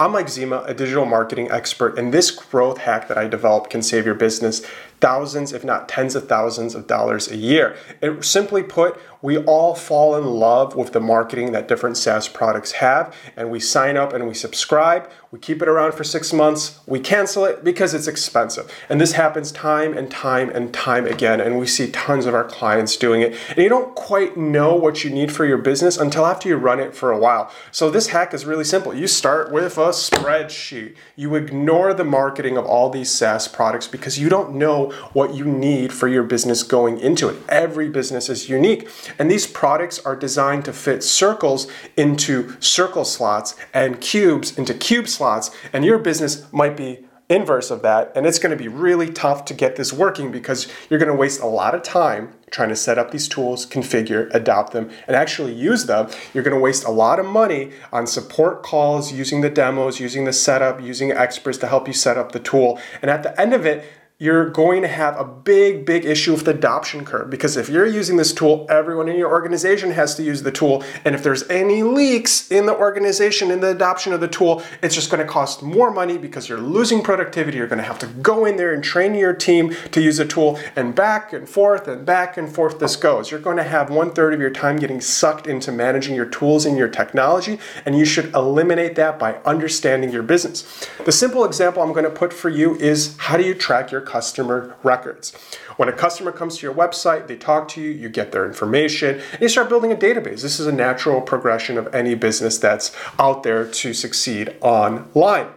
I'm Mike Zima, a digital marketing expert, and this growth hack that I developed can save your business thousands, if not tens of thousands of dollars a year. It, simply put, we all fall in love with the marketing that different SaaS products have, and we sign up and we subscribe. We keep it around for six months. We cancel it because it's expensive. And this happens time and time and time again. And we see tons of our clients doing it. And you don't quite know what you need for your business until after you run it for a while. So this hack is really simple. You start with a spreadsheet. You ignore the marketing of all these SaaS products because you don't know what you need for your business going into it. Every business is unique. And these products are designed to fit circles into circle slots and cubes into cube slots. And your business might be inverse of that. And it's going to be really tough to get this working because you're going to waste a lot of time trying to set up these tools, configure, adopt them, and actually use them. You're going to waste a lot of money on support calls, using the demos, using the setup, using experts to help you set up the tool. And at the end of it, you're going to have a big, big issue with the adoption curve because if you're using this tool, everyone in your organization has to use the tool. And if there's any leaks in the organization in the adoption of the tool, it's just going to cost more money because you're losing productivity. You're going to have to go in there and train your team to use the tool, and back and forth and back and forth this goes. You're going to have one third of your time getting sucked into managing your tools and your technology, and you should eliminate that by understanding your business. The simple example I'm going to put for you is how do you track your customer records. When a customer comes to your website, they talk to you, you get their information, and you start building a database. This is a natural progression of any business that's out there to succeed online.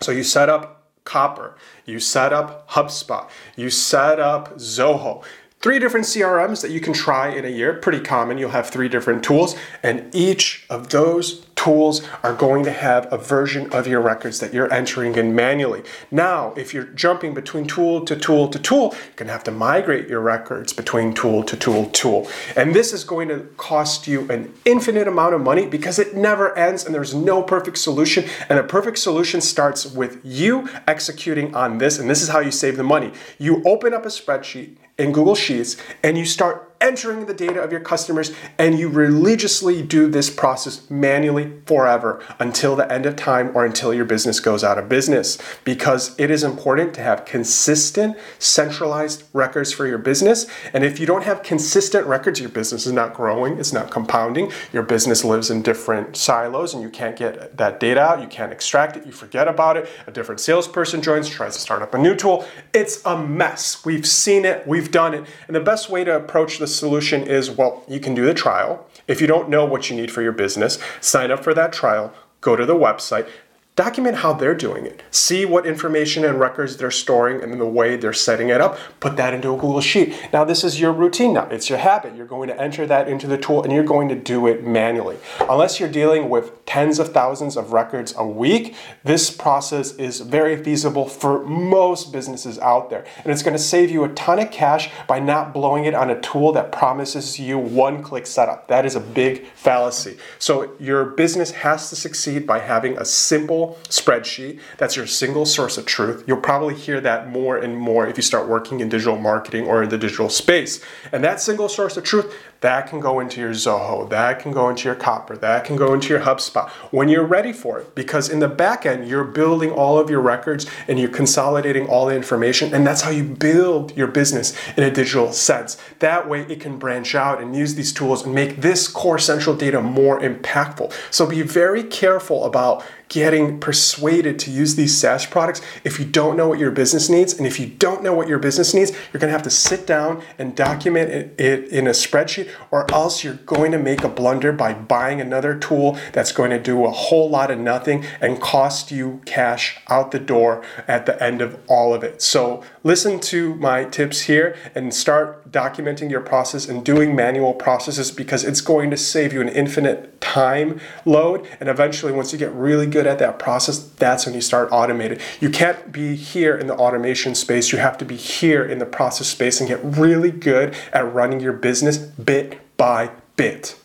So you set up Copper, you set up HubSpot, you set up Zoho three different CRMs that you can try in a year. Pretty common. You'll have three different tools, and each of those tools are going to have a version of your records that you're entering in manually. Now, if you're jumping between tool to tool to tool, you're going to have to migrate your records between tool to tool tool. And this is going to cost you an infinite amount of money because it never ends and there's no perfect solution. And a perfect solution starts with you executing on this. And this is how you save the money. You open up a spreadsheet in Google Sheets and you start entering the data of your customers and you religiously do this process manually forever until the end of time or until your business goes out of business. Because it is important to have consistent centralized records for your business and if you don't have consistent records your business is not growing it's not compounding your business lives in different silos and you can't get that data out you can't extract it you forget about it a different salesperson joins tries to start up a new tool. It's a mess. We've seen it we've done it. And the best way to approach this solution is well, you can do the trial. If you don't know what you need for your business, sign up for that trial, go to the website, Document how they're doing it. See what information and records they're storing and the way they're setting it up. Put that into a Google Sheet. Now, this is your routine now. It's your habit. You're going to enter that into the tool and you're going to do it manually. Unless you're dealing with tens of thousands of records a week, this process is very feasible for most businesses out there. And it's going to save you a ton of cash by not blowing it on a tool that promises you one click setup. That is a big fallacy. So, your business has to succeed by having a simple spreadsheet. That's your single source of truth. You'll probably hear that more and more if you start working in digital marketing or in the digital space. And that single source of truth, that can go into your Zoho, that can go into your Copper, that can go into your HubSpot when you're ready for it. Because in the back end, you're building all of your records and you're consolidating all the information. And that's how you build your business in a digital sense. That way, it can branch out and use these tools and make this core central data more impactful. So be very careful about getting persuaded to use these SaaS products if you don't know what your business needs. And if you don't know what your business needs, you're going to have to sit down and document it in a spreadsheet or else you're going to make a blunder by buying another tool that's going to do a whole lot of nothing and cost you cash out the door at the end of all of it. So listen to my tips here and start documenting your process and doing manual processes because it's going to save you an infinite time load. And eventually, once you get really good at that process, that's when you start automating. You can't be here in the automation space. You have to be here in the process space and get really good at running your business bit by bit.